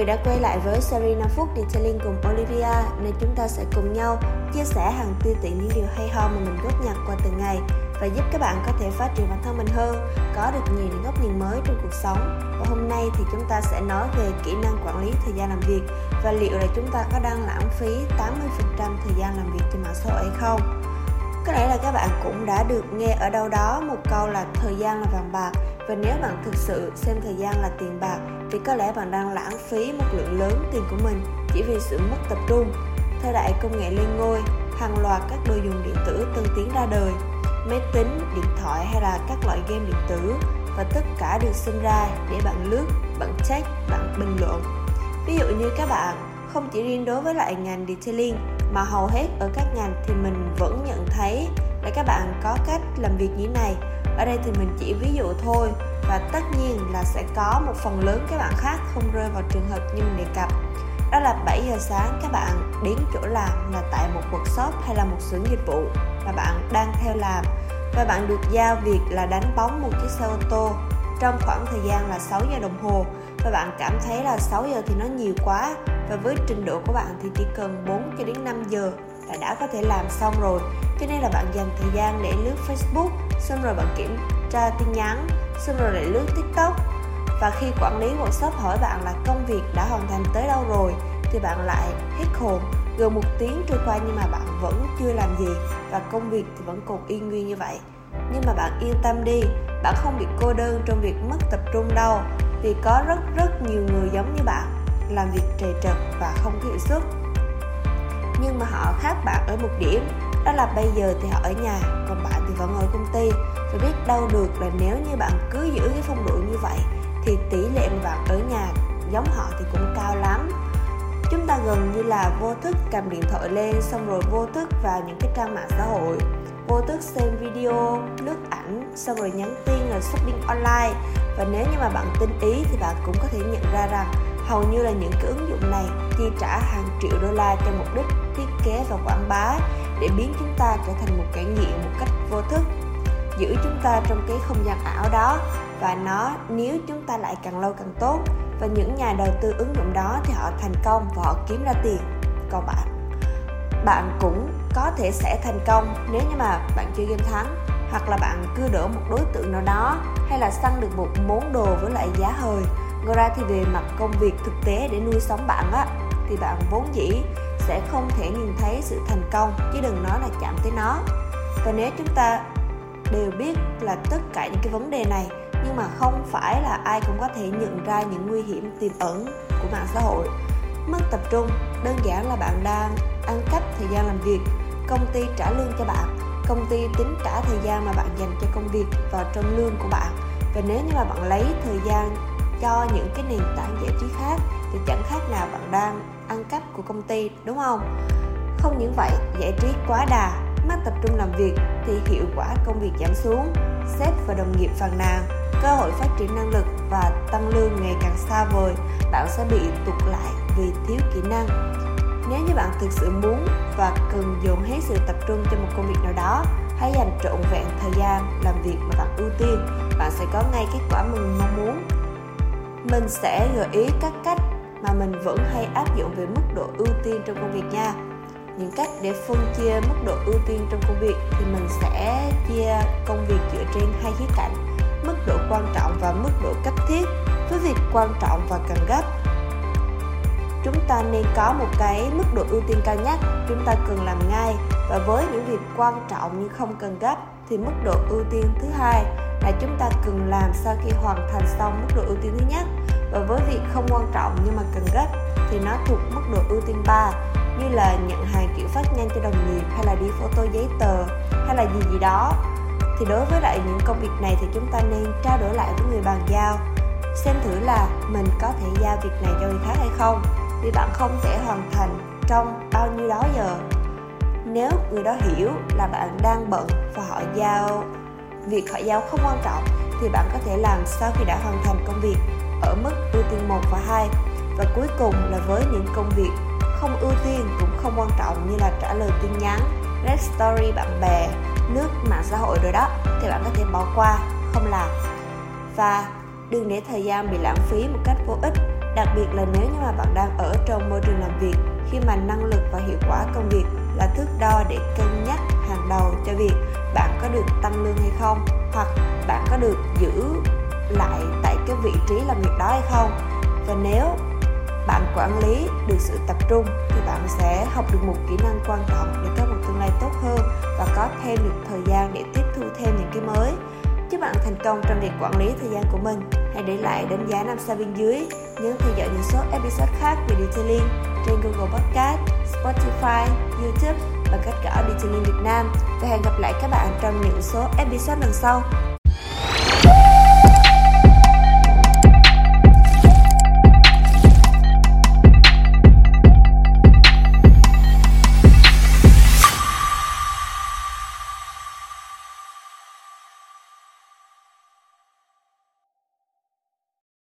người đã quay lại với series 5 phút Detailing cùng Olivia nên chúng ta sẽ cùng nhau chia sẻ hàng tiêu tỷ những điều hay ho mà mình góp nhặt qua từng ngày và giúp các bạn có thể phát triển bản thân mình hơn, có được nhiều những góc nhìn mới trong cuộc sống. Và hôm nay thì chúng ta sẽ nói về kỹ năng quản lý thời gian làm việc và liệu là chúng ta có đang lãng phí 80% thời gian làm việc trên mạng xã hội hay không. Có lẽ là các bạn cũng đã được nghe ở đâu đó một câu là thời gian là vàng bạc và nếu bạn thực sự xem thời gian là tiền bạc thì có lẽ bạn đang lãng phí một lượng lớn tiền của mình chỉ vì sự mất tập trung. Thời đại công nghệ lên ngôi, hàng loạt các đồ dùng điện tử tân tiến ra đời, máy tính, điện thoại hay là các loại game điện tử và tất cả được sinh ra để bạn lướt, bạn check, bạn bình luận. Ví dụ như các bạn không chỉ riêng đối với lại ngành detailing mà hầu hết ở các ngành thì mình vẫn nhận thấy để các bạn có cách làm việc như này. Ở đây thì mình chỉ ví dụ thôi và tất nhiên là sẽ có một phần lớn các bạn khác không rơi vào trường hợp như mình đề cập. Đó là 7 giờ sáng các bạn đến chỗ làm là tại một workshop hay là một xưởng dịch vụ mà bạn đang theo làm. Và bạn được giao việc là đánh bóng một chiếc xe ô tô trong khoảng thời gian là 6 giờ đồng hồ. Và bạn cảm thấy là 6 giờ thì nó nhiều quá và với trình độ của bạn thì chỉ cần 4 cho đến 5 giờ là đã có thể làm xong rồi cho nên là bạn dành thời gian để lướt Facebook, xong rồi bạn kiểm tra tin nhắn, xong rồi lại lướt tiktok. Và khi quản lý workshop hỏi bạn là công việc đã hoàn thành tới đâu rồi, thì bạn lại hết hồn gần một tiếng trôi qua nhưng mà bạn vẫn chưa làm gì và công việc thì vẫn còn y nguyên như vậy. Nhưng mà bạn yên tâm đi, bạn không bị cô đơn trong việc mất tập trung đâu, vì có rất rất nhiều người giống như bạn, làm việc trầy trật và không có hiệu suất. Nhưng mà họ khác bạn ở một điểm đó là bây giờ thì họ ở nhà, còn bạn thì vẫn ở công ty. Và biết đâu được là nếu như bạn cứ giữ cái phong độ như vậy, thì tỷ lệ mà bạn ở nhà giống họ thì cũng cao lắm. Chúng ta gần như là vô thức cầm điện thoại lên, xong rồi vô thức vào những cái trang mạng xã hội. Vô thức xem video, lướt ảnh, xong rồi nhắn tin là shopping online. Và nếu như mà bạn tinh ý thì bạn cũng có thể nhận ra rằng hầu như là những cái ứng dụng này chi trả hàng triệu đô la cho mục đích thiết kế và quảng bá để biến chúng ta trở thành một trải nghiện một cách vô thức. Giữ chúng ta trong cái không gian ảo đó, và nó, nếu chúng ta lại càng lâu càng tốt, và những nhà đầu tư ứng dụng đó thì họ thành công và họ kiếm ra tiền. Còn bạn bạn cũng có thể sẽ thành công nếu như mà bạn chơi game thắng, hoặc là bạn cưa đổ một đối tượng nào đó, hay là săn được một món đồ với lại giá hời. Ngoài ra thì về mặt công việc thực tế để nuôi sống bạn á, thì bạn vốn dĩ sẽ không thể nhìn thấy sự thành công, chứ đừng nói là chạm tới nó. Và nếu chúng ta đều biết là tất cả những cái vấn đề này, nhưng mà không phải là ai cũng có thể nhận ra những nguy hiểm, tiềm ẩn của mạng xã hội. Mất tập trung, đơn giản là bạn đang ăn cắp thời gian làm việc, công ty trả lương cho bạn, công ty tính trả thời gian mà bạn dành cho công việc vào trong lương của bạn. Và nếu như mà bạn lấy thời gian cho những cái nền tảng giải trí khác thì chẳng khác nào bạn đang ăn cắp của công ty, đúng không? Không những vậy, giải trí quá đà mất tập trung làm việc thì hiệu quả công việc giảm xuống, sếp và đồng nghiệp phàn nàn, cơ hội phát triển năng lực và tăng lương ngày càng xa vời, bạn sẽ bị tụt lại vì thiếu kỹ năng. Nếu như bạn thực sự muốn và cần dồn hết sự tập trung cho một công việc nào đó, hãy dành trọn vẹn thời gian làm việc mà bạn ưu tiên. Bạn sẽ có ngay kết quả mình mong muốn mình sẽ gợi ý các cách mà mình vẫn hay áp dụng về mức độ ưu tiên trong công việc nha. Những cách để phân chia mức độ ưu tiên trong công việc thì mình sẽ chia công việc dựa trên hai khía cạnh, mức độ quan trọng và mức độ cấp thiết. Với việc quan trọng và cần gấp, chúng ta nên có một cái mức độ ưu tiên cao nhất, chúng ta cần làm ngay. Và với những việc quan trọng nhưng không cần gấp thì mức độ ưu tiên thứ hai là chúng ta cần làm sau khi hoàn thành xong mức độ ưu tiên thứ nhất. Và với việc không quan trọng nhưng mà cần gấp thì nó thuộc mức độ ưu tiên 3 như là nhận hàng chuyển phát nhanh cho đồng nghiệp hay là đi photo giấy tờ hay là gì gì đó. Thì đối với lại những công việc này thì chúng ta nên trao đổi lại với người bàn giao, xem thử là mình có thể giao việc này cho người khác hay không. Vì bạn không thể hoàn thành trong bao nhiêu đó giờ. Nếu người đó hiểu là bạn đang bận và họ giao việc họ giáo không quan trọng thì bạn có thể làm sau khi đã hoàn thành công việc ở mức ưu tiên 1 và 2 và cuối cùng là với những công việc không ưu tiên cũng không quan trọng như là trả lời tin nhắn, read story bạn bè, nước mạng xã hội rồi đó thì bạn có thể bỏ qua, không làm. Và đừng để thời gian bị lãng phí một cách vô ích đặc biệt là nếu như mà bạn đang ở trong môi trường làm việc khi mà năng lực và hiệu quả công việc là thước đo để cân nhắc hàng đầu cho việc bạn có được tăng lương hay không? Hoặc bạn có được giữ lại tại cái vị trí làm việc đó hay không? Và nếu bạn quản lý được sự tập trung thì bạn sẽ học được một kỹ năng quan trọng để có một tương lai tốt hơn và có thêm được thời gian để tiếp thu thêm những cái mới. Chúc bạn thành công trong việc quản lý thời gian của mình. Hãy để lại đánh giá 5 sao bên dưới. Nhớ theo dõi những số episode khác về detailing trên Google Podcast, Spotify, YouTube truyền hình Việt Nam. Và hẹn gặp lại các bạn trong những số episode lần sau.